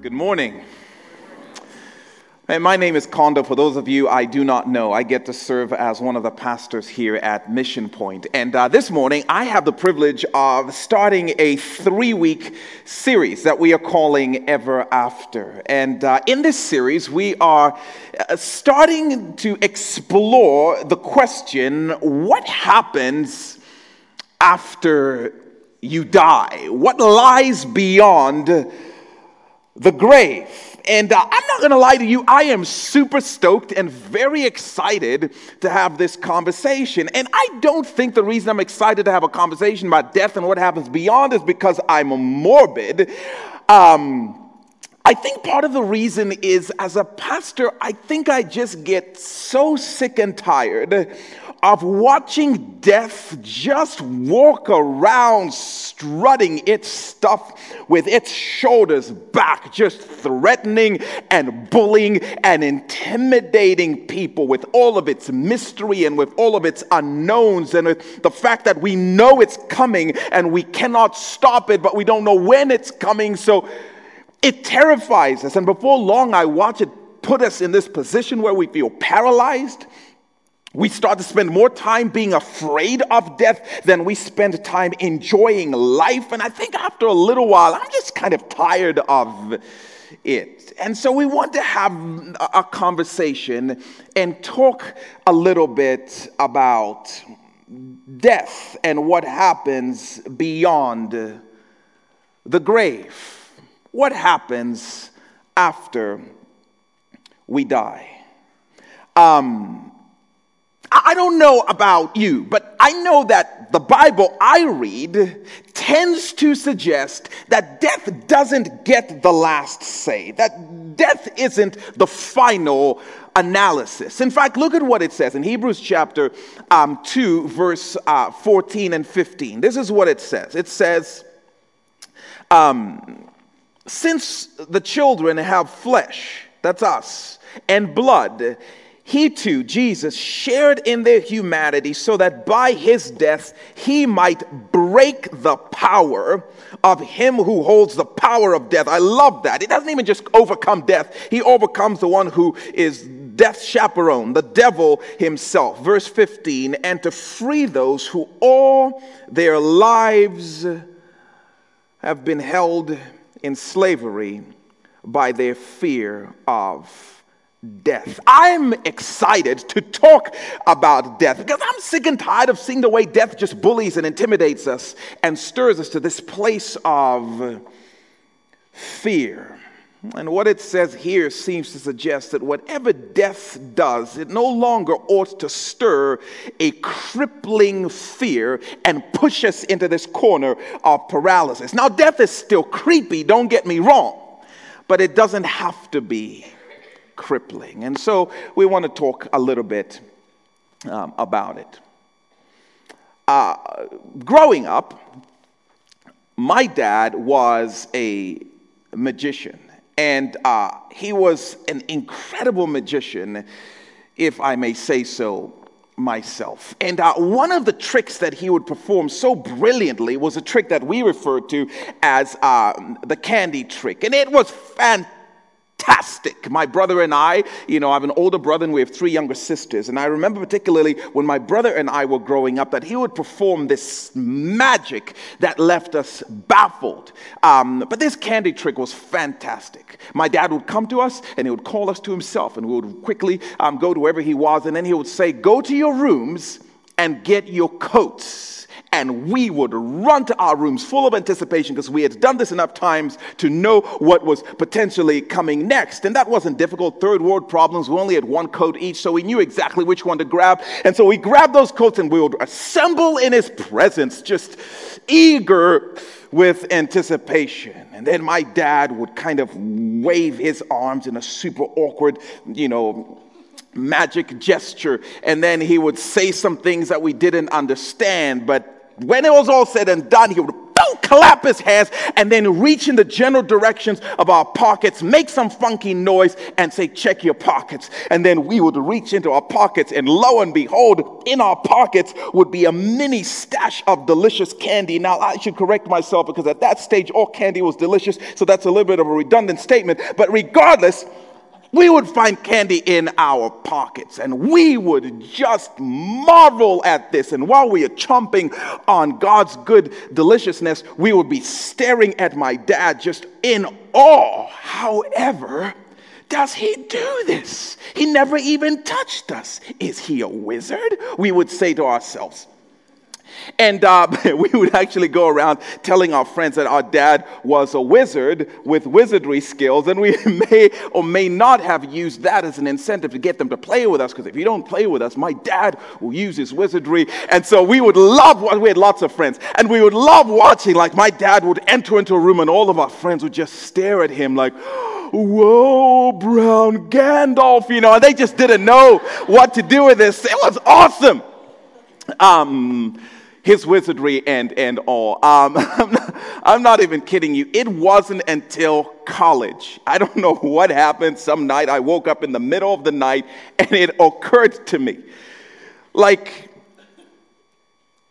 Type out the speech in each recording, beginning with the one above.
Good morning. my name is Kondo. For those of you I do not know, I get to serve as one of the pastors here at Mission Point. And uh, this morning, I have the privilege of starting a three week series that we are calling Ever After. And uh, in this series, we are uh, starting to explore the question what happens after you die? What lies beyond the grave? And uh, I'm not going to lie to you, I am super stoked and very excited to have this conversation. And I don't think the reason I'm excited to have a conversation about death and what happens beyond is because I'm morbid. Um, I think part of the reason is as a pastor, I think I just get so sick and tired of watching death just walk around strutting its stuff with its shoulders back, just threatening and bullying and intimidating people with all of its mystery and with all of its unknowns and with the fact that we know it's coming and we cannot stop it, but we don't know when it's coming. So it terrifies us. And before long, I watch it put us in this position where we feel paralyzed we start to spend more time being afraid of death than we spend time enjoying life. And I think after a little while, I'm just kind of tired of it. And so we want to have a conversation and talk a little bit about death and what happens beyond the grave. What happens after we die? Um, I don't know about you, but I know that the Bible I read tends to suggest that death doesn't get the last say, that death isn't the final analysis. In fact, look at what it says in Hebrews chapter um, 2, verse uh, 14 and 15. This is what it says it says, um, Since the children have flesh, that's us, and blood, he too, Jesus, shared in their humanity so that by his death he might break the power of him who holds the power of death. I love that. He doesn't even just overcome death, he overcomes the one who is death's chaperone, the devil himself. Verse 15, and to free those who all their lives have been held in slavery by their fear of death. I'm excited to talk about death because I'm sick and tired of seeing the way death just bullies and intimidates us and stirs us to this place of fear. And what it says here seems to suggest that whatever death does, it no longer ought to stir a crippling fear and push us into this corner of paralysis. Now, death is still creepy, don't get me wrong, but it doesn't have to be crippling. And so we want to talk a little bit um, about it. Uh, growing up, my dad was a magician, and uh, he was an incredible magician, if I may say so myself. And uh, one of the tricks that he would perform so brilliantly was a trick that we referred to as uh, the candy trick. And it was fantastic fantastic. My brother and I, you know, I have an older brother and we have three younger sisters. And I remember particularly when my brother and I were growing up that he would perform this magic that left us baffled. Um, but this candy trick was fantastic. My dad would come to us and he would call us to himself and we would quickly um, go to wherever he was. And then he would say, Go to your rooms and get your coats and we would run to our rooms full of anticipation because we had done this enough times to know what was potentially coming next. And that wasn't difficult. Third world problems, we only had one coat each, so we knew exactly which one to grab. And so we grabbed those coats and we would assemble in his presence, just eager with anticipation. And then my dad would kind of wave his arms in a super awkward, you know, magic gesture. And then he would say some things that we didn't understand, but when it was all said and done, he would don't clap his hands and then reach in the general directions of our pockets, make some funky noise, and say, check your pockets. And then we would reach into our pockets, and lo and behold, in our pockets would be a mini stash of delicious candy. Now, I should correct myself because at that stage, all candy was delicious, so that's a little bit of a redundant statement. But regardless, we would find candy in our pockets and we would just marvel at this. And while we are chomping on God's good deliciousness, we would be staring at my dad just in awe. However, does he do this? He never even touched us. Is he a wizard? We would say to ourselves. And uh, we would actually go around telling our friends that our dad was a wizard with wizardry skills, and we may or may not have used that as an incentive to get them to play with us, because if you don't play with us, my dad will use his wizardry. And so we would love, we had lots of friends, and we would love watching, like my dad would enter into a room, and all of our friends would just stare at him like, whoa, brown Gandalf, you know, and they just didn't know what to do with this. It was awesome. Um, his wizardry and, and all. Um, I'm, not, I'm, not, even kidding you. It wasn't until college. I don't know what happened. Some night I woke up in the middle of the night and it occurred to me like,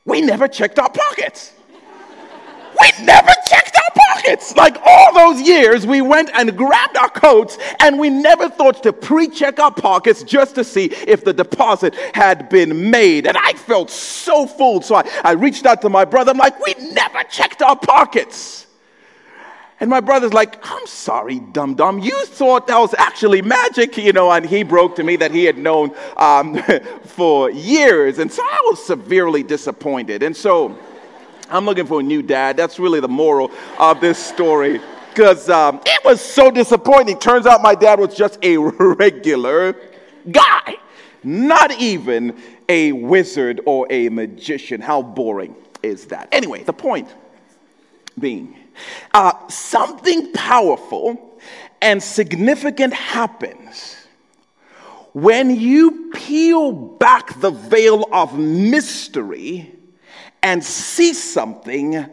we never checked our pockets. We never checked pockets. Like all those years, we went and grabbed our coats and we never thought to pre check our pockets just to see if the deposit had been made. And I felt so fooled. So I, I reached out to my brother. I'm like, we never checked our pockets. And my brother's like, I'm sorry, dum dum. You thought that was actually magic, you know. And he broke to me that he had known um, for years. And so I was severely disappointed. And so I'm looking for a new dad. That's really the moral of this story. Because um, it was so disappointing. Turns out my dad was just a regular guy, not even a wizard or a magician. How boring is that? Anyway, the point being uh, something powerful and significant happens when you peel back the veil of mystery and see something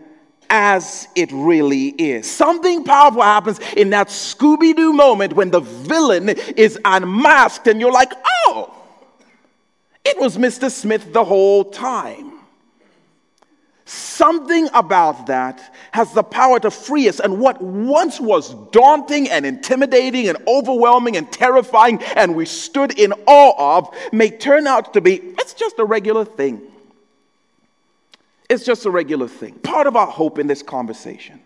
as it really is. Something powerful happens in that Scooby Doo moment when the villain is unmasked and you're like, oh, it was Mr. Smith the whole time. Something about that has the power to free us, and what once was daunting and intimidating and overwhelming and terrifying, and we stood in awe of, may turn out to be it's just a regular thing. It's just a regular thing. Part of our hope in this conversation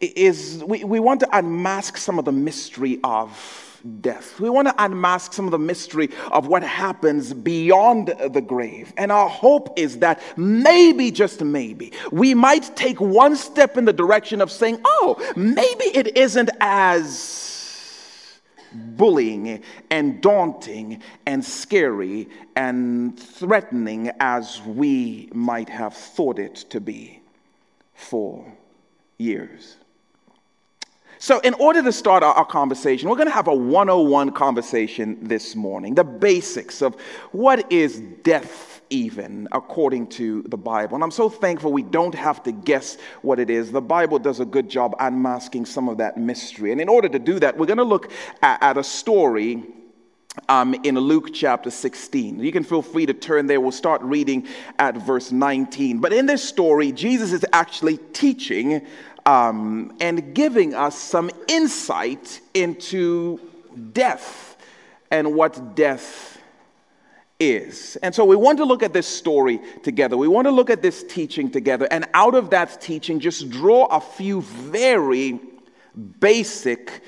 is we, we want to unmask some of the mystery of death. We want to unmask some of the mystery of what happens beyond the grave. And our hope is that maybe, just maybe, we might take one step in the direction of saying, oh, maybe it isn't as bullying and daunting and scary and threatening as we might have thought it to be for years. So, in order to start our, conversation, we're going to have a 101 conversation this morning. The basics of what is death even according to the Bible. And I'm so thankful we don't have to guess what it is. The Bible does a good job unmasking some of that mystery. And in order to do that, we're going to look at, at a story um, in Luke chapter 16. You can feel free to turn there. We'll start reading at verse 19. But in this story, Jesus is actually teaching um, and giving us some insight into death and what death is. And so we want to look at this story together. We want to look at this teaching together. And out of that teaching, just draw a few very basic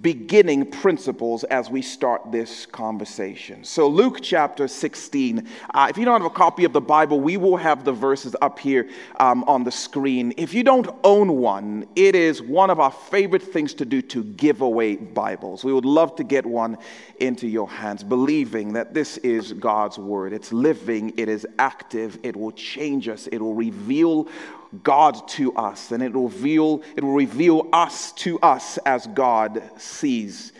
beginning principles as we start this conversation. So, Luke chapter 16. Uh, if you don't have a copy of the Bible, we will have the verses up here um, on the screen. If you don't own one, it is one of our favorite things to do to give away Bibles. We would love to get one into your hands, believing that this is God's word. It's living, it is active, it will change us, it will reveal God to us, and it will reveal, it will reveal us to us as God sees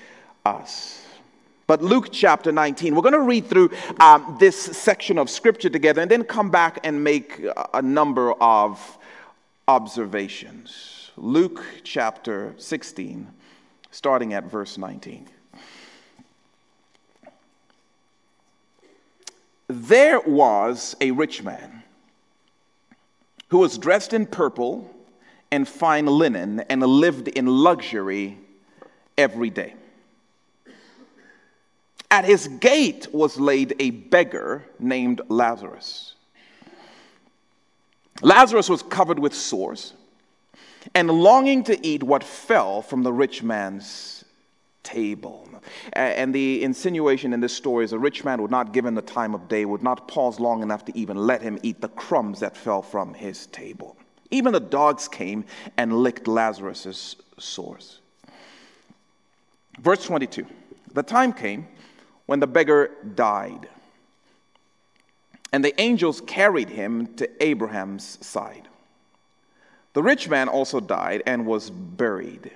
us. But Luke chapter 19, we're going to read through um, this section of scripture together and then come back and make a number of observations. Luke chapter 16, starting at verse 19. There was a rich man who was dressed in purple and fine linen and lived in luxury every day. At his gate was laid a beggar named Lazarus. Lazarus was covered with sores and longing to eat what fell from the rich man's table. And the insinuation in this story is a rich man would not, given the time of day, would not pause long enough to even let him eat the crumbs that fell from his table. Even the dogs came and licked Lazarus's sores. Verse 22 The time came when the beggar died. And the angels carried him to Abraham's side. The rich man also died and was buried.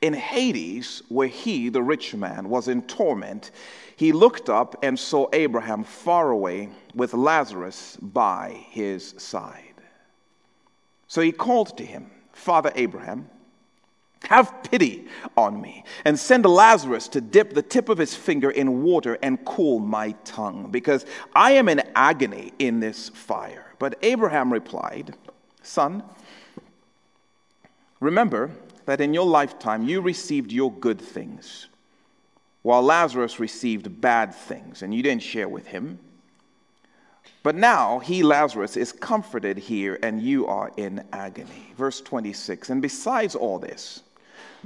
In Hades, where he, the rich man, was in torment, he looked up and saw Abraham far away with Lazarus by his side. So he called to him, Father Abraham, have pity on me and send Lazarus to dip the tip of his finger in water and cool my tongue, because I am in agony in this fire. But Abraham replied, Son, remember that in your lifetime you received your good things, while Lazarus received bad things, and you didn't share with him. But now he, Lazarus, is comforted here, and you are in agony. Verse 26 And besides all this,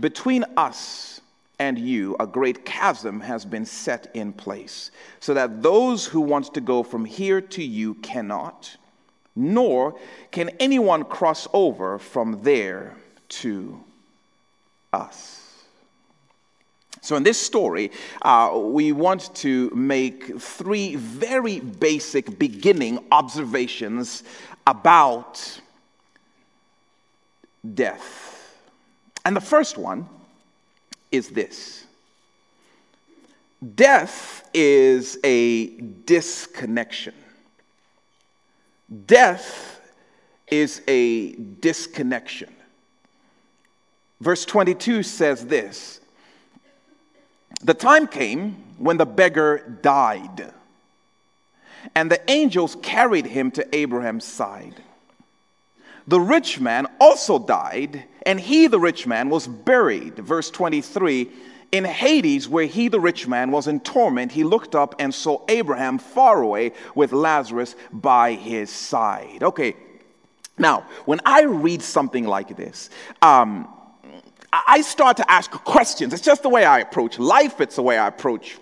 between us and you, a great chasm has been set in place, so that those who want to go from here to you cannot, nor can anyone cross over from there to us. So, in this story, uh, we want to make three very basic beginning observations about death. And the first one is this death is a disconnection. Death is a disconnection. Verse 22 says this The time came when the beggar died, and the angels carried him to Abraham's side. The rich man also died, and he, the rich man, was buried. Verse 23 In Hades, where he, the rich man, was in torment, he looked up and saw Abraham far away with Lazarus by his side. Okay, now, when I read something like this, um, I start to ask questions. It's just the way I approach life, it's the way I approach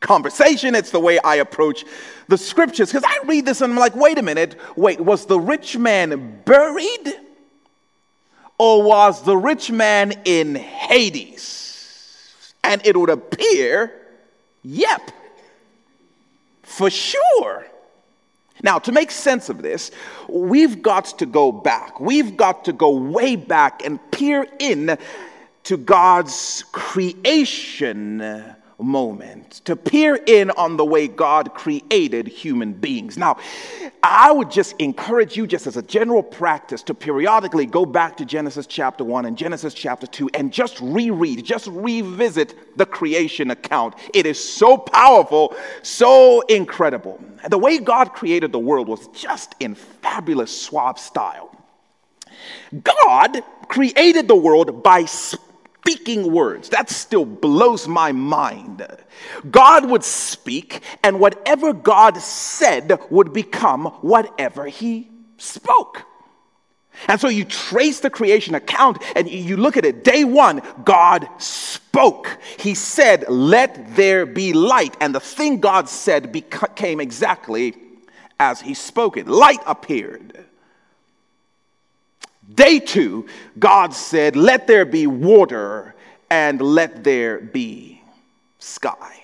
conversation, it's the way I approach the scriptures. Because I read this and I'm like, wait a minute, wait, was the rich man buried? Or was the rich man in Hades? And it would appear, yep, for sure. Now, to make sense of this, we've got to go back. We've got to go way back and peer in to God's creation moment, to peer in on the way God created human beings. Now, I would just encourage you, just as a general practice, to periodically go back to Genesis chapter 1 and Genesis chapter 2 and just reread, just revisit the creation account. It is so powerful, so incredible. The way God created the world was just in fabulous, suave style. God created the world by speaking words. That still blows my mind. God would speak, and whatever God said would become whatever he spoke. And so you trace the creation account and you look at it. Day one, God spoke. He said, Let there be light. And the thing God said became exactly as He spoke it. Light appeared. Day two, God said, Let there be water and let there be sky.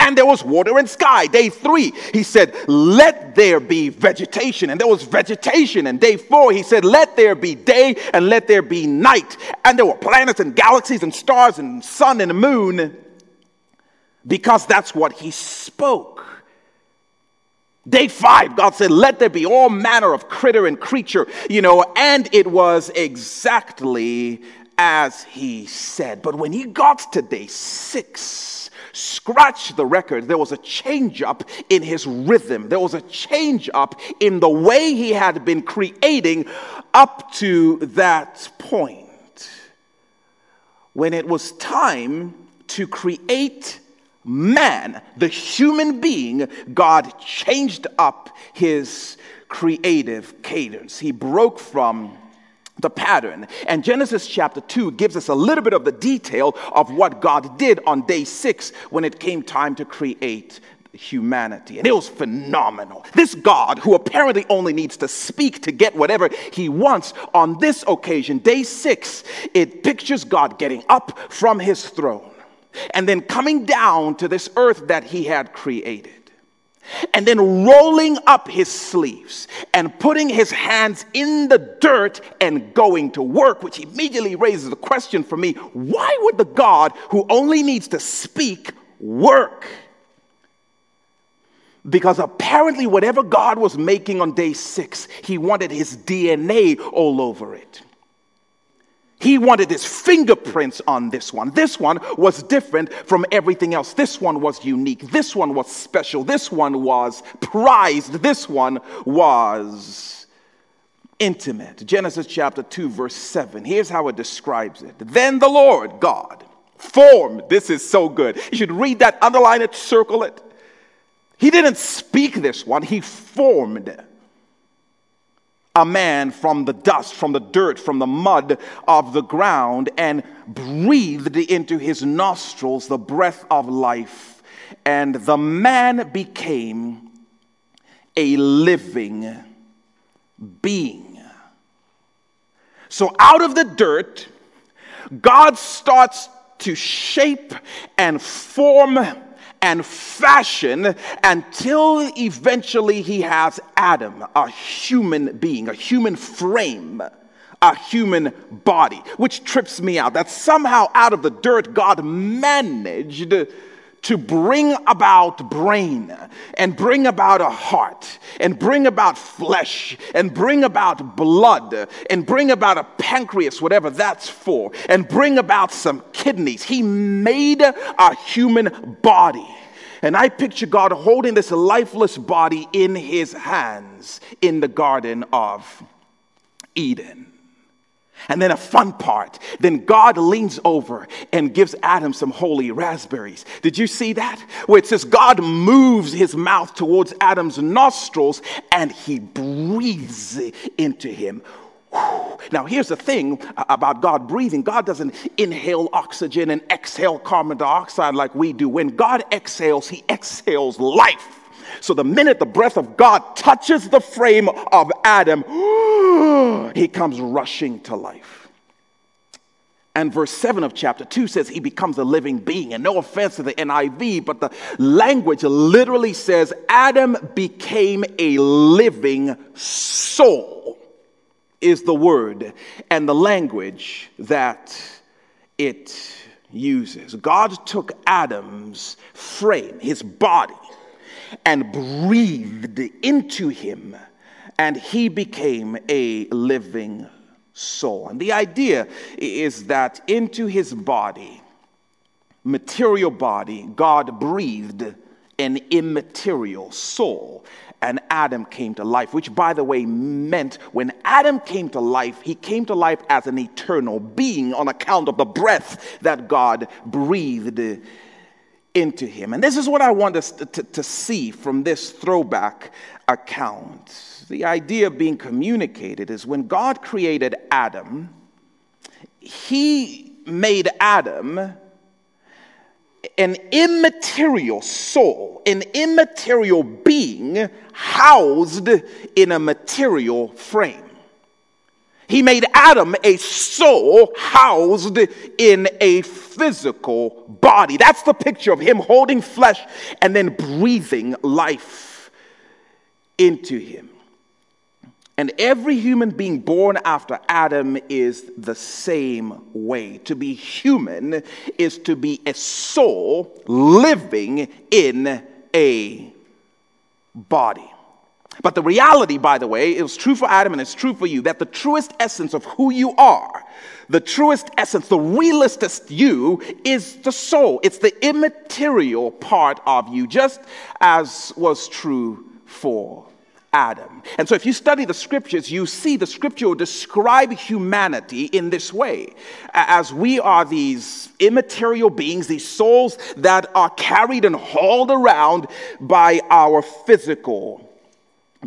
And there was water and sky. Day three, he said, Let there be vegetation. And there was vegetation. And day four, he said, Let there be day and let there be night. And there were planets and galaxies and stars and sun and moon because that's what he spoke. Day five, God said, Let there be all manner of critter and creature, you know, and it was exactly as he said. But when he got to day six, scratch the record, there was a change up in his rhythm. There was a change up in the way he had been creating up to that point. When it was time to create man, the human being, God changed up his creative cadence. He broke from the pattern. And Genesis chapter 2 gives us a little bit of the detail of what God did on day six when it came time to create humanity. And it was phenomenal. This God, who apparently only needs to speak to get whatever he wants, on this occasion, day six, it pictures God getting up from his throne and then coming down to this earth that he had created. And then rolling up his sleeves and putting his hands in the dirt and going to work, which immediately raises the question for me why would the God who only needs to speak work? Because apparently, whatever God was making on day six, he wanted his DNA all over it. He wanted his fingerprints on this one. This one was different from everything else. This one was unique. This one was special. This one was prized. This one was intimate. Genesis chapter 2, verse 7. Here's how it describes it. Then the Lord God formed. This is so good. You should read that, underline it, circle it. He didn't speak this one, he formed a man from the dust, from the dirt, from the mud of the ground, and breathed into his nostrils the breath of life. And the man became a living being. So out of the dirt, God starts to shape and form and fashion until eventually he has Adam, a human being, a human frame, a human body, which trips me out. That somehow out of the dirt, God managed to bring about brain and bring about a heart and bring about flesh and bring about blood and bring about a pancreas, whatever that's for, and bring about some kidneys. He made a human body. And I picture God holding this lifeless body in his hands in the Garden of Eden. And then a fun part. Then God leans over and gives Adam some holy raspberries. Did you see that? Where it says God moves his mouth towards Adam's nostrils and he breathes into him. Now, here's the thing about God breathing God doesn't inhale oxygen and exhale carbon dioxide like we do. When God exhales, he exhales life. So the minute the breath of God touches the frame of Adam, he comes rushing to life. And verse 7 of chapter 2 says he becomes a living being. And no offense to the NIV, but the language literally says Adam became a living soul, is the word and the language that it uses. God took Adam's frame, his body, and breathed into him, and he became a living soul. And the idea is that into his body, material body, God breathed an immaterial soul. And Adam came to life, which, by the way, meant when Adam came to life, he came to life as an eternal being on account of the breath that God breathed into him. And this is what I want us to, to, to, see from this throwback account. The idea being communicated is when God created Adam, he made Adam an immaterial soul, an immaterial being housed in a material frame. He made Adam a soul housed in a physical body. That's the picture of him holding flesh and then breathing life into him. And every human being born after Adam is the same way. To be human is to be a soul living in a body. But the reality, by the way, was true for Adam and it's true for you, that the truest essence of who you are, the truest essence, the realistest you, is the soul. It's the immaterial part of you, just as was true for Adam. And so, if you study the scriptures, you see the scripture describe humanity in this way as we are these immaterial beings, these souls that are carried and hauled around by our physical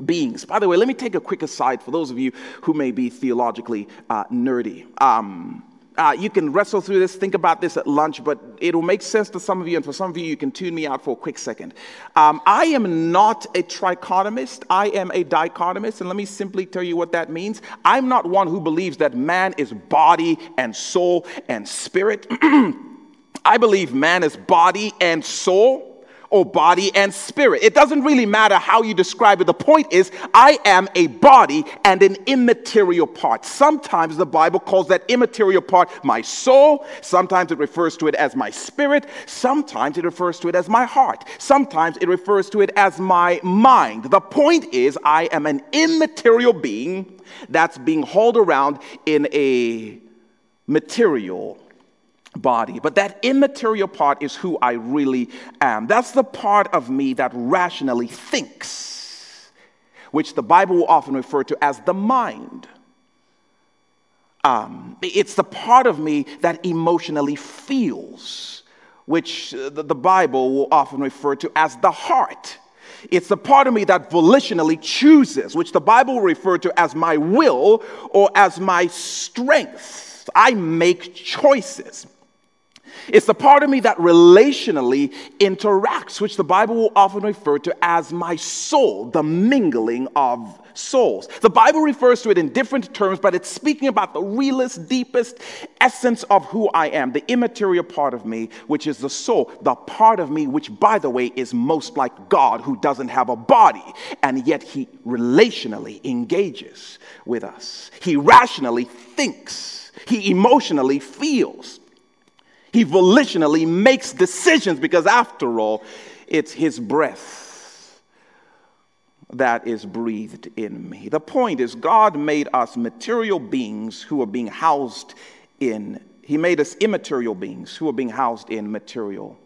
beings. By the way, let me take a quick aside for those of you who may be theologically uh, nerdy. Um, uh, you can wrestle through this, think about this at lunch, but it'll make sense to some of you, and for some of you, you can tune me out for a quick second. Um, I am not a trichotomist, I am a dichotomist, and let me simply tell you what that means. I'm not one who believes that man is body and soul and spirit. I believe man is body and soul or body and spirit. It doesn't really matter how you describe it. The point is, I am a body and an immaterial part. Sometimes the Bible calls that immaterial part my soul. Sometimes it refers to it as my spirit. Sometimes it refers to it as my heart. Sometimes it refers to it as my mind. The point is, I am an immaterial being that's being hauled around in a material body. But that immaterial part is who I really am. That's the part of me that rationally thinks, which the Bible will often refer to as the mind. Um, it's the part of me that emotionally feels, which uh, the Bible will often refer to as the heart. It's the part of me that volitionally chooses, which the Bible will refer to as my will or as my strength. I make choices. It's the part of me that relationally interacts, which the Bible will often refer to as my soul, the mingling of souls. The Bible refers to it in different terms, but it's speaking about the realest, deepest essence of who I am, the immaterial part of me, which is the soul, the part of me, which, by the way, is most like God, who doesn't have a body, and yet he relationally engages with us. He rationally thinks, he emotionally feels. He volitionally makes decisions because, after all, it's his breath that is breathed in me. The point is, God made us material beings who are being housed in, He made us immaterial beings who are being housed in material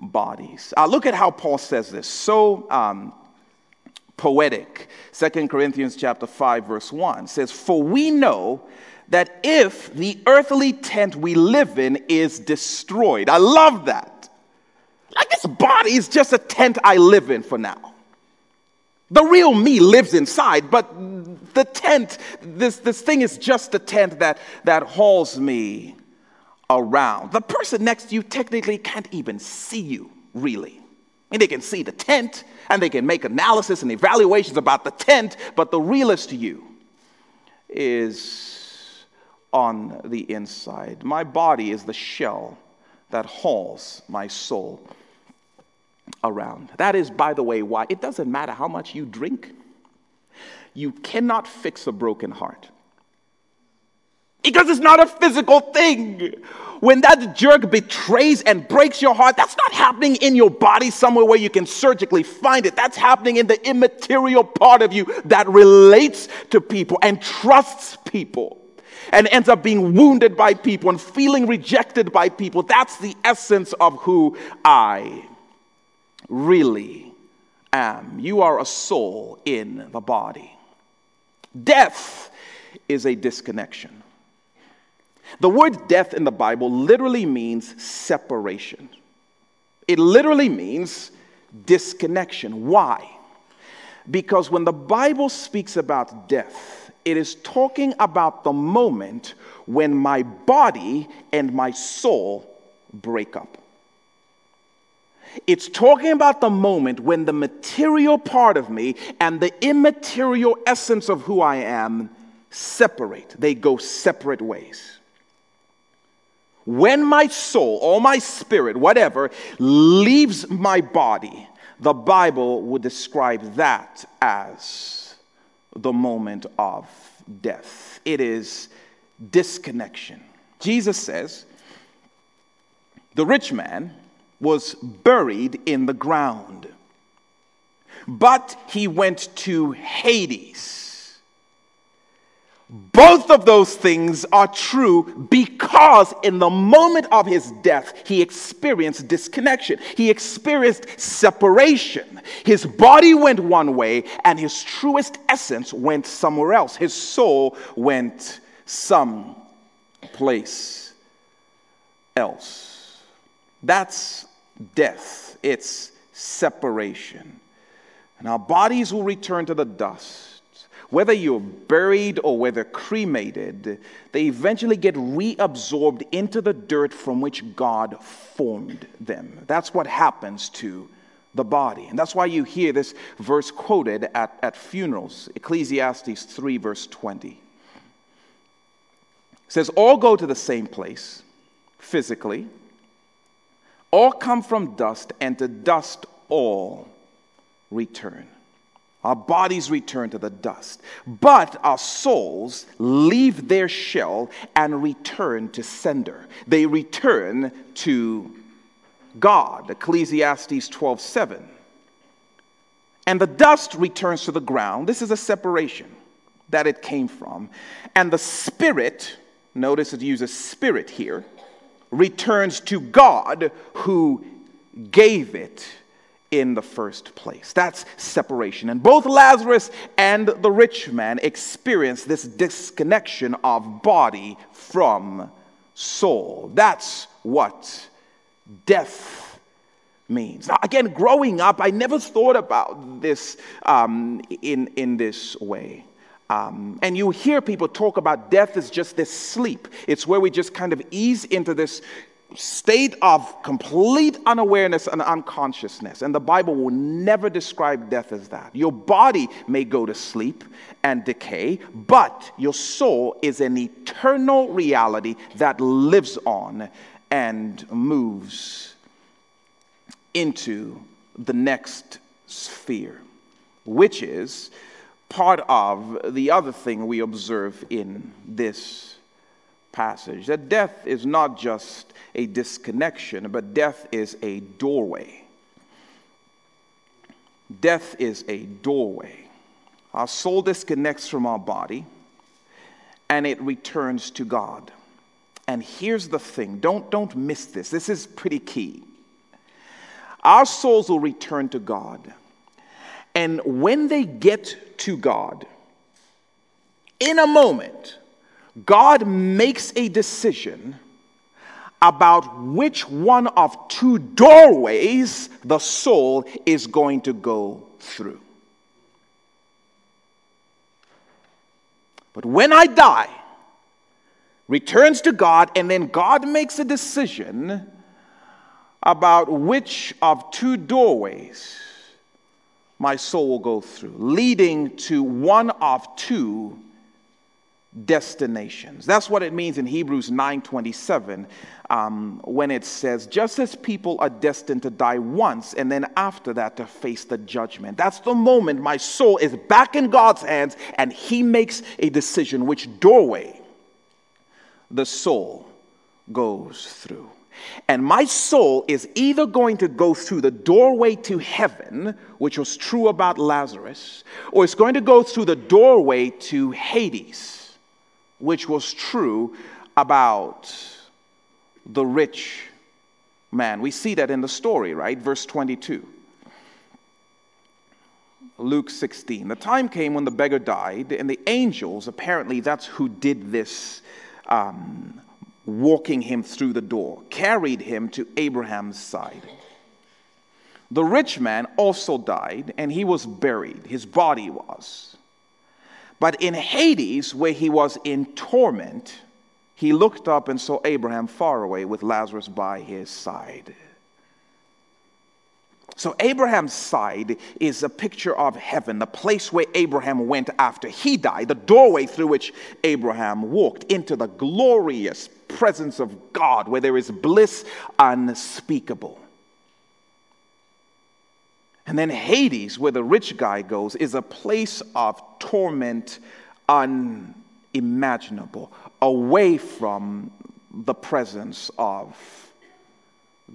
bodies. Uh, look at how Paul says this. So, um, poetic. Second Corinthians chapter 5 verse 1 says, "For we know that if the earthly tent we live in is destroyed, I love that. Like this body is just a tent I live in for now. The real me lives inside, but the tent, this, this thing is just a tent that, that hauls me around. The person next to you technically can't even see you, really. I mean, they can see the tent and they can make analysis and evaluations about the tent, but the realist to you is on the inside. My body is the shell that hauls my soul around. That is, by the way, why it doesn't matter how much you drink, you cannot fix a broken heart. Because it's not a physical thing. When that jerk betrays and breaks your heart, that's not happening in your body somewhere where you can surgically find it. That's happening in the immaterial part of you that relates to people and trusts people and ends up being wounded by people and feeling rejected by people. That's the essence of who I really am. You are a soul in the body. Death is a disconnection. The word death in the Bible literally means separation. It literally means disconnection. Why? Because when the Bible speaks about death, it is talking about the moment when my body and my soul break up. It's talking about the moment when the material part of me and the immaterial essence of who I am separate. They go separate ways. When my soul or my spirit, whatever, leaves my body, the Bible would describe that as the moment of death. It is disconnection. Jesus says, the rich man was buried in the ground. but he went to Hades. Both of those things are true because in the moment of his death, he experienced disconnection. He experienced separation. His body went one way and his truest essence went somewhere else. His soul went some place else. That's death, it's separation. And our bodies will return to the dust whether you're buried or whether cremated, they eventually get reabsorbed into the dirt from which God formed them. That's what happens to the body. And that's why you hear this verse quoted at, at funerals Ecclesiastes 3, verse 20. It says, All go to the same place physically, all come from dust, and to dust all return. Our bodies return to the dust, but our souls leave their shell and return to sender. They return to God. Ecclesiastes 12 7. And the dust returns to the ground. This is a separation that it came from. And the spirit, notice it uses spirit here, returns to God who gave it in the first place. That's separation. And both Lazarus and the rich man experience this disconnection of body from soul. That's what death means. Now, again, growing up, I never thought about this um, in, in this way. Um, and you hear people talk about death as just this sleep. It's where we just kind of ease into this state of complete unawareness and unconsciousness. And the Bible will never describe death as that. Your body may go to sleep and decay, but your soul is an eternal reality that lives on and moves into the next sphere, which is part of the other thing we observe in this passage that death is not just a disconnection, but death is a doorway. Death is a doorway. Our soul disconnects from our body and it returns to God. And here's the thing don't, don't miss this. This is pretty key. Our souls will return to God. And when they get to God, in a moment, God makes a decision about which one of two doorways the soul is going to go through. But when I die, returns to God, and then God makes a decision about which of two doorways my soul will go through, leading to one of two destinations. That's what it means in Hebrews 9:27 um, when it says, "Just as people are destined to die once, and then after that to face the judgment." That's the moment my soul is back in God's hands, and He makes a decision which doorway the soul goes through. And my soul is either going to go through the doorway to heaven, which was true about Lazarus, or it's going to go through the doorway to Hades which was true about the rich man. We see that in the story, right? Verse 22. Luke 16. The time came when the beggar died, and the angels, apparently, that's who did this, um, walking him through the door, carried him to Abraham's side. The rich man also died, and he was buried, his body was. But in Hades, where he was in torment, he looked up and saw Abraham far away with Lazarus by his side. So, Abraham's side is a picture of heaven, the place where Abraham went after he died, the doorway through which Abraham walked into the glorious presence of God, where there is bliss unspeakable. And then Hades, where the rich guy goes, is a place of torment unimaginable, away from the presence of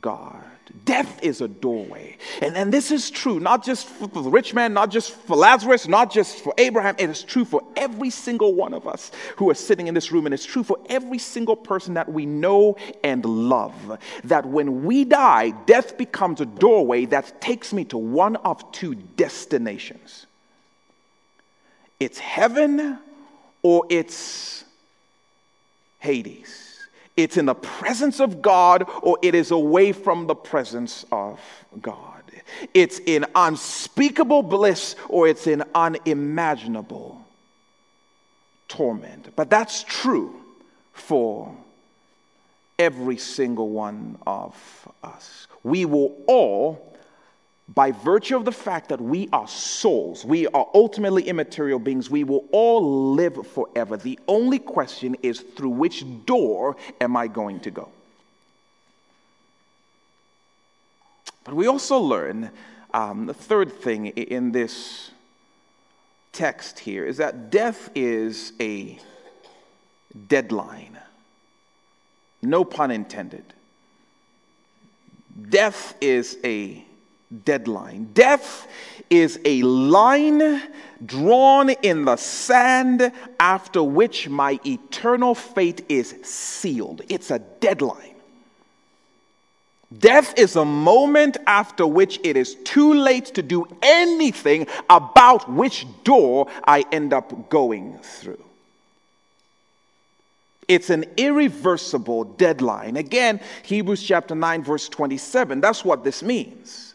God. Death is a doorway. And, and this is true, not just for the rich man, not just for Lazarus, not just for Abraham. It is true for every single one of us who are sitting in this room. And it's true for every single person that we know and love. That when we die, death becomes a doorway that takes me to one of two destinations it's heaven or it's Hades. It's in the presence of God or it is away from the presence of God. It's in unspeakable bliss or it's in unimaginable torment. But that's true for every single one of us. We will all by virtue of the fact that we are souls, we are ultimately immaterial beings, we will all live forever. The only question is through which door am I going to go? But we also learn um, the third thing in this text here is that death is a deadline. No pun intended. Death is a deadline. Death is a line drawn in the sand after which my eternal fate is sealed. It's a deadline. Death is a moment after which it is too late to do anything about which door I end up going through. It's an irreversible deadline. Again, Hebrews chapter 9, verse 27. That's what this means.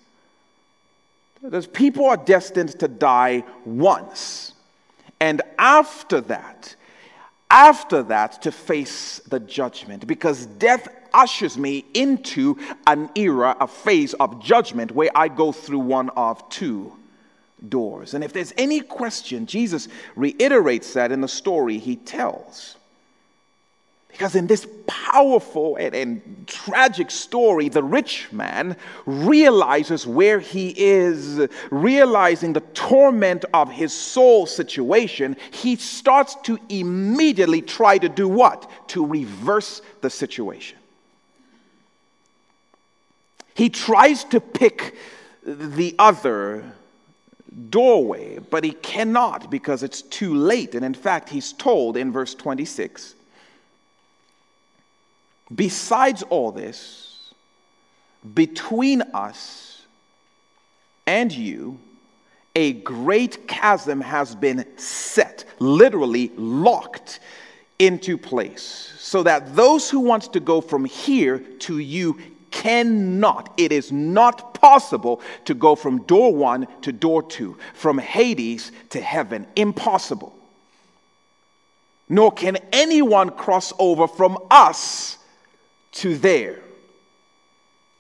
Because people are destined to die once. And after that, after that, to face the judgment. Because death ushers me into an era, a phase of judgment where I go through one of two doors. And if there's any question, Jesus reiterates that in the story he tells. Because in this powerful and, and, tragic story, the rich man realizes where he is, realizing the torment of his soul situation. He starts to immediately try to do what? To reverse the situation. He tries to pick the other doorway, but he cannot because it's too late. And in fact, he's told in verse 26 Besides all this, between us and you, a great chasm has been set, literally locked into place, so that those who want to go from here to you cannot. It is not possible to go from door one to door two, from Hades to heaven. Impossible. Nor can anyone cross over from us to there.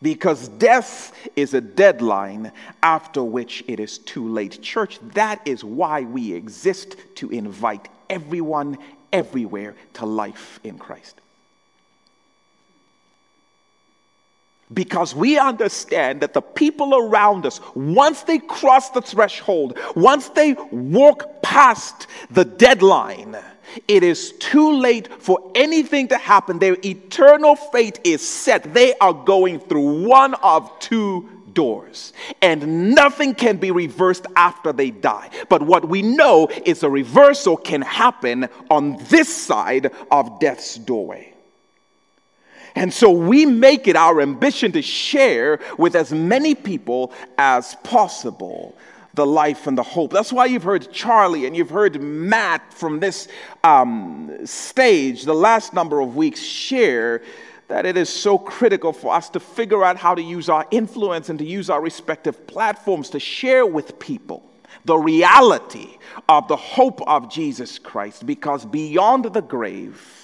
Because death is a deadline after which it is too late. Church, that is why we exist to invite everyone everywhere to life in Christ. Because we understand that the people around us, once they cross the threshold, once they walk past the deadline, it is too late for anything to happen. Their eternal fate is set. They are going through one of two doors, and nothing can be reversed after they die. But what we know is a reversal can happen on this side of death's doorway. And so we make it our ambition to share with as many people as possible the life and the hope. That's why you've heard Charlie and you've heard Matt from this um, stage the last number of weeks share that it is so critical for us to figure out how to use our influence and to use our respective platforms to share with people the reality of the hope of Jesus Christ because beyond the grave,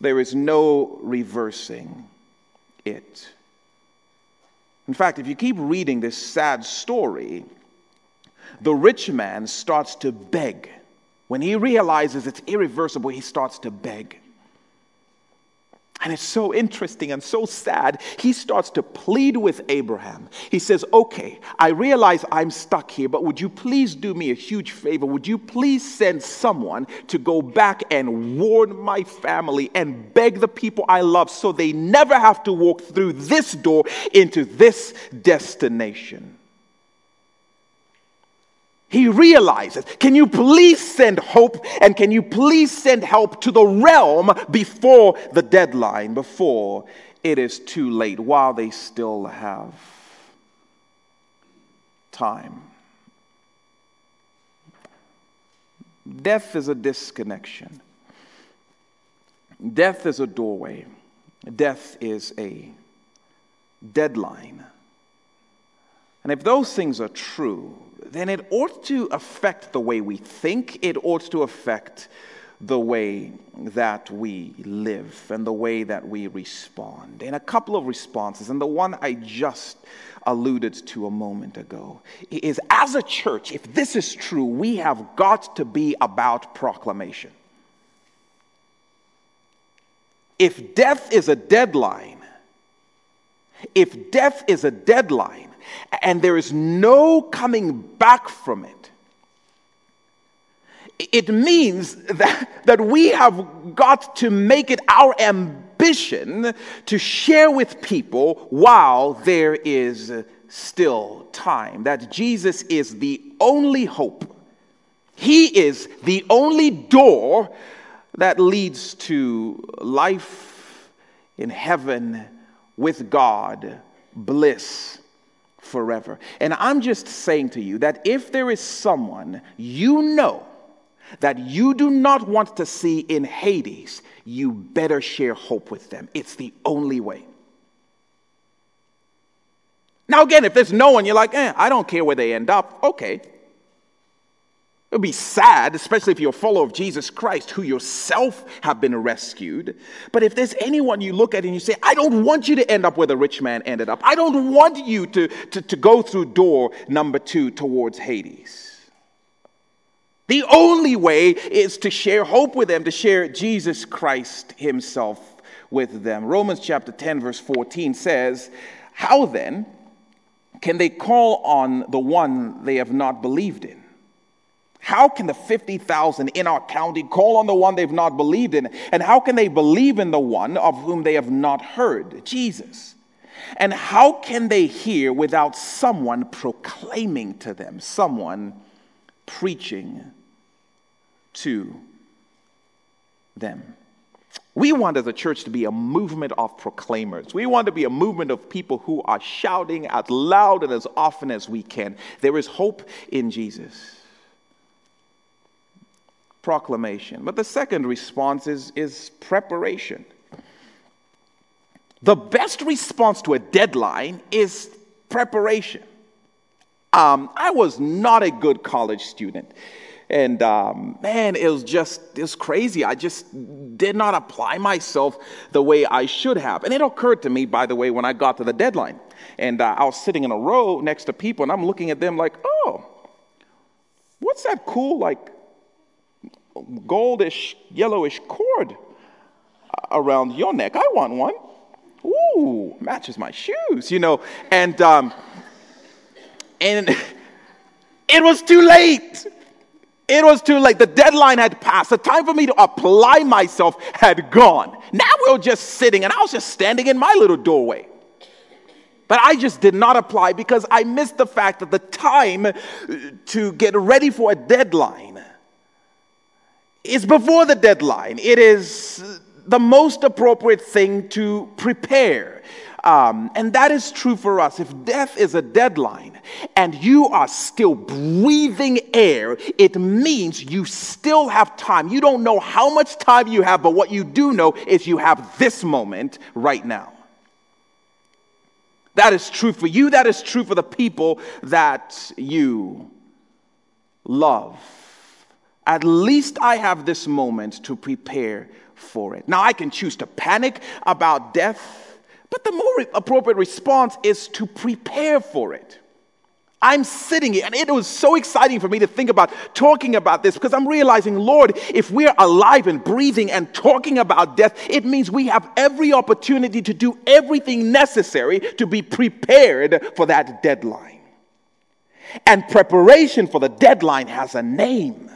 there is no reversing it. In fact, if you keep reading this sad story, the rich man starts to beg. When he realizes it's irreversible, he starts to beg. And it's so interesting and so sad. He starts to plead with Abraham. He says, Okay, I realize I'm stuck here, but would you please do me a huge favor? Would you please send someone to go back and warn my family and beg the people I love so they never have to walk through this door into this destination? He realizes, can you please send hope and can you please send help to the realm before the deadline, before it is too late, while they still have time? Death is a disconnection. Death is a doorway. Death is a deadline. And if those things are true, then it ought to affect the way we think, it ought to affect the way that we live and the way that we respond. And a couple of responses, and the one I just alluded to a moment ago is as a church, if this is true, we have got to be about proclamation. If death is a deadline, if death is a deadline, and there is no coming back from it, it means that, that we have got to make it our ambition to share with people while there is still time. That Jesus is the only hope, He is the only door that leads to life in heaven with God, bliss forever. And I'm just saying to you that if there is someone you know that you do not want to see in Hades, you better share hope with them. It's the only way. Now, again, if there's no one, you're like, eh, I don't care where they end up. Okay. It would be sad, especially if you're a follower of Jesus Christ who yourself have been rescued. But if there's anyone you look at and you say, I don't want you to end up where the rich man ended up, I don't want you to, to, to go through door number two towards Hades. The only way is to share hope with them, to share Jesus Christ Himself with them. Romans chapter 10, verse 14 says, How then can they call on the one they have not believed in? How can the 50,000 in our county call on the one they've not believed in? And how can they believe in the one of whom they have not heard, Jesus? And how can they hear without someone proclaiming to them, someone preaching to them? We want as a church to be a movement of proclaimers. We want to be a movement of people who are shouting as loud and as often as we can. There is hope in Jesus proclamation. But the second response is, is preparation. The best response to a deadline is preparation. Um, I was not a good college student. And um, man, it was just, it was crazy. I just did not apply myself the way I should have. And it occurred to me, by the way, when I got to the deadline. And uh, I was sitting in a row next to people, and I'm looking at them like, oh, what's that cool, like, goldish, yellowish cord around your neck. I want one. Ooh, matches my shoes, you know. And um, and it was too late. It was too late. The deadline had passed. The time for me to apply myself had gone. Now we were just sitting, and I was just standing in my little doorway. But I just did not apply because I missed the fact that the time to get ready for a deadline is before the deadline. It is the most appropriate thing to prepare. Um, and that is true for us. If death is a deadline and you are still breathing air, it means you still have time. You don't know how much time you have, but what you do know is you have this moment right now. That is true for you, that is true for the people that you love at least I have this moment to prepare for it. Now, I can choose to panic about death, but the more appropriate response is to prepare for it. I'm sitting here, and it was so exciting for me to think about talking about this because I'm realizing, Lord, if we're alive and breathing and talking about death, it means we have every opportunity to do everything necessary to be prepared for that deadline. And preparation for the deadline has a name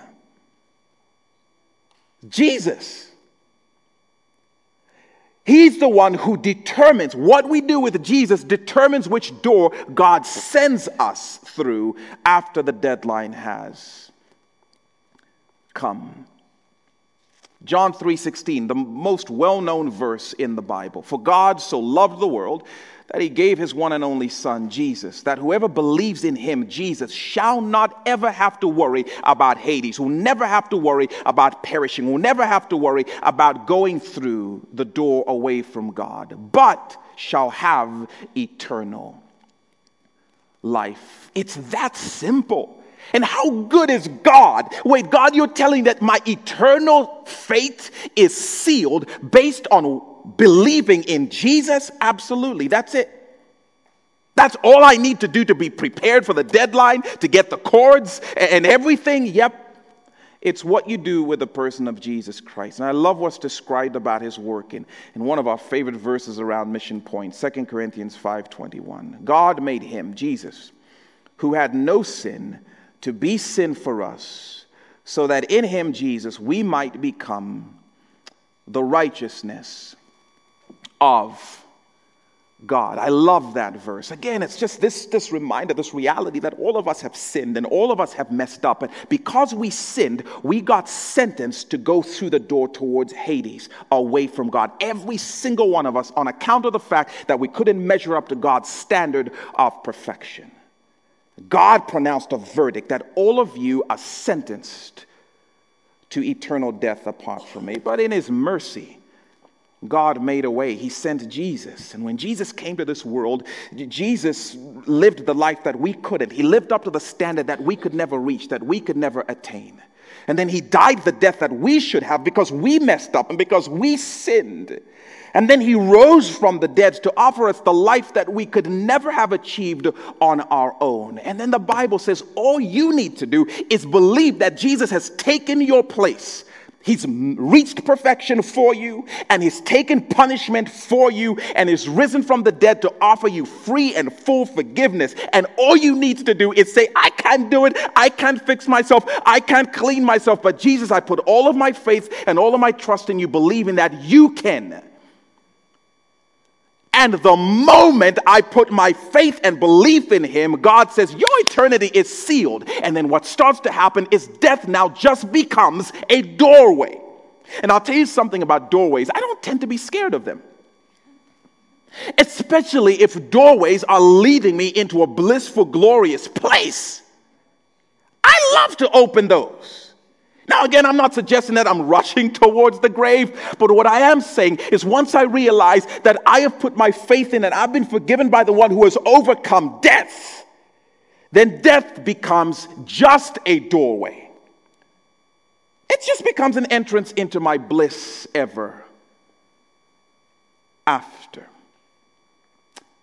Jesus. He's the one who determines what we do with Jesus, determines which door God sends us through after the deadline has come. John 3:16, the most well-known verse in the Bible. For God so loved the world that he gave his one and only Son, Jesus, that whoever believes in him, Jesus, shall not ever have to worry about Hades, will never have to worry about perishing, will never have to worry about going through the door away from God, but shall have eternal life. It's that simple. And how good is God? Wait, God, you're telling that my eternal fate is sealed based on believing in Jesus? Absolutely. That's it. That's all I need to do to be prepared for the deadline, to get the cords and everything. Yep. It's what you do with the person of Jesus Christ. And I love what's described about his work in, in one of our favorite verses around Mission Point, 2 Corinthians 5.21. God made him, Jesus, who had no sin, to be sin for us, so that in him, Jesus, we might become the righteousness of God. I love that verse. Again, it's just this, this reminder, this reality that all of us have sinned and all of us have messed up. And because we sinned, we got sentenced to go through the door towards Hades, away from God. Every single one of us, on account of the fact that we couldn't measure up to God's standard of perfection. God pronounced a verdict that all of you are sentenced to eternal death apart from me. But in His mercy, God made a way. He sent Jesus. And when Jesus came to this world, Jesus lived the life that we couldn't. He lived up to the standard that we could never reach, that we could never attain. And then he died the death that we should have because we messed up and because we sinned. And then he rose from the dead to offer us the life that we could never have achieved on our own. And then the Bible says all you need to do is believe that Jesus has taken your place He's reached perfection for you, and He's taken punishment for you, and is risen from the dead to offer you free and full forgiveness. And all you need to do is say, I can't do it. I can't fix myself. I can't clean myself. But Jesus, I put all of my faith and all of my trust in you, believing that you can. And the moment I put my faith and belief in him, God says, Your eternity is sealed. And then what starts to happen is death now just becomes a doorway. And I'll tell you something about doorways. I don't tend to be scared of them. Especially if doorways are leading me into a blissful, glorious place. I love to open those. Now, again, I'm not suggesting that I'm rushing towards the grave, but what I am saying is once I realize that I have put my faith in and I've been forgiven by the one who has overcome death, then death becomes just a doorway. It just becomes an entrance into my bliss ever after.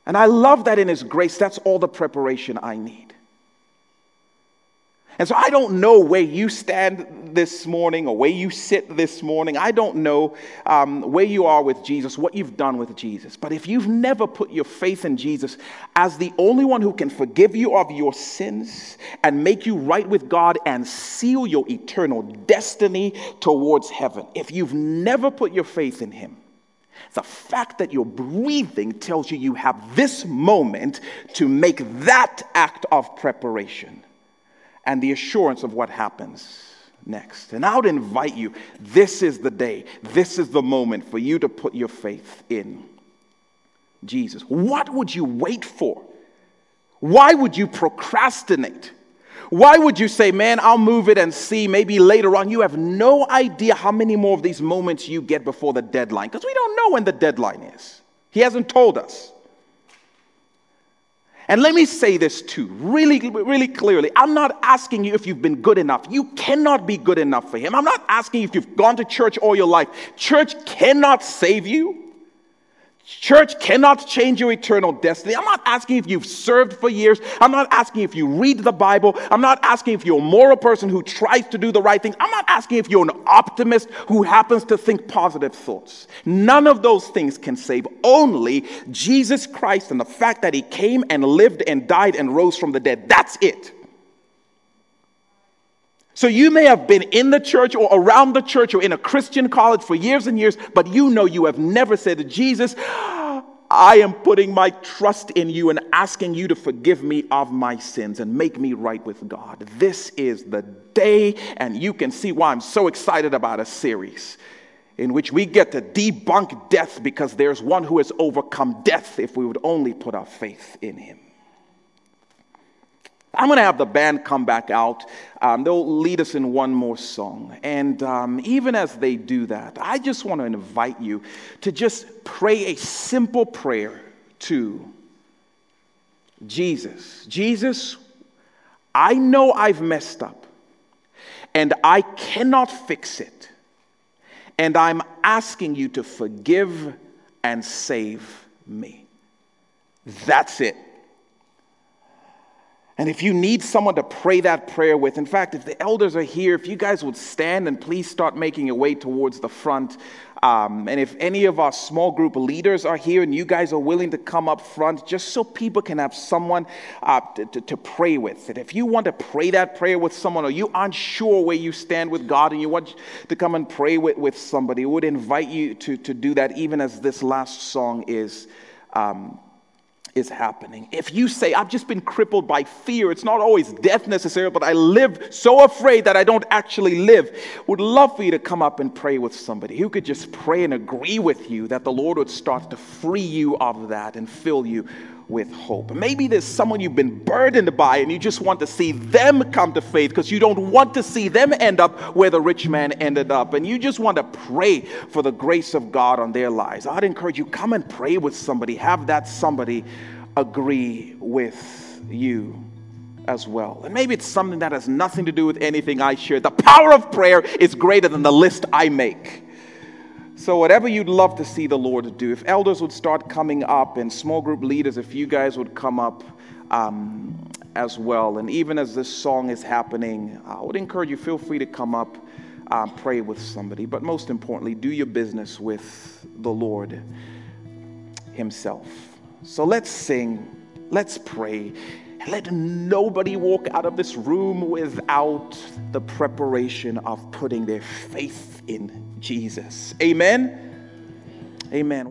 And I love that in His grace, that's all the preparation I need. And so I don't know where you stand this morning or where you sit this morning. I don't know um, where you are with Jesus, what you've done with Jesus. But if you've never put your faith in Jesus as the only one who can forgive you of your sins and make you right with God and seal your eternal destiny towards heaven, if you've never put your faith in Him, the fact that you're breathing tells you you have this moment to make that act of preparation and the assurance of what happens next. And I would invite you this is the day, this is the moment for you to put your faith in Jesus. What would you wait for? Why would you procrastinate? Why would you say, man, I'll move it and see maybe later on? You have no idea how many more of these moments you get before the deadline because we don't know when the deadline is. He hasn't told us. And let me say this too, really, really clearly. I'm not asking you if you've been good enough. You cannot be good enough for Him. I'm not asking you if you've gone to church all your life. Church cannot save you. Church cannot change your eternal destiny. I'm not asking if you've served for years. I'm not asking if you read the Bible. I'm not asking if you're a moral person who tries to do the right thing. I'm not asking if you're an optimist who happens to think positive thoughts. None of those things can save. Only Jesus Christ and the fact that he came and lived and died and rose from the dead. That's it. So you may have been in the church or around the church or in a Christian college for years and years, but you know you have never said, to Jesus, I am putting my trust in you and asking you to forgive me of my sins and make me right with God. This is the day, and you can see why I'm so excited about a series in which we get to debunk death because there's one who has overcome death if we would only put our faith in him. I'm going to have the band come back out. Um, they'll lead us in one more song. And um, even as they do that, I just want to invite you to just pray a simple prayer to Jesus. Jesus, I know I've messed up and I cannot fix it. And I'm asking you to forgive and save me. That's it. And if you need someone to pray that prayer with, in fact, if the elders are here, if you guys would stand and please start making your way towards the front. Um, and if any of our small group leaders are here and you guys are willing to come up front, just so people can have someone uh, to, to, to, pray with. And if you want to pray that prayer with someone or you aren't sure where you stand with God and you want to come and pray with, with somebody, we would invite you to, to do that even as this last song is. Um, is happening. If you say, I've just been crippled by fear, it's not always death necessarily, but I live so afraid that I don't actually live, would love for you to come up and pray with somebody who could just pray and agree with you that the Lord would start to free you of that and fill you with hope. Maybe there's someone you've been burdened by and you just want to see them come to faith because you don't want to see them end up where the rich man ended up and you just want to pray for the grace of God on their lives. I'd encourage you come and pray with somebody. Have that somebody agree with you as well. And maybe it's something that has nothing to do with anything I share. The power of prayer is greater than the list I make. So, whatever you'd love to see the Lord do, if elders would start coming up and small group leaders, if you guys would come up um, as well. And even as this song is happening, I would encourage you, feel free to come up, uh, pray with somebody. But most importantly, do your business with the Lord Himself. So, let's sing, let's pray. Let nobody walk out of this room without the preparation of putting their faith in Jesus. Amen. Amen.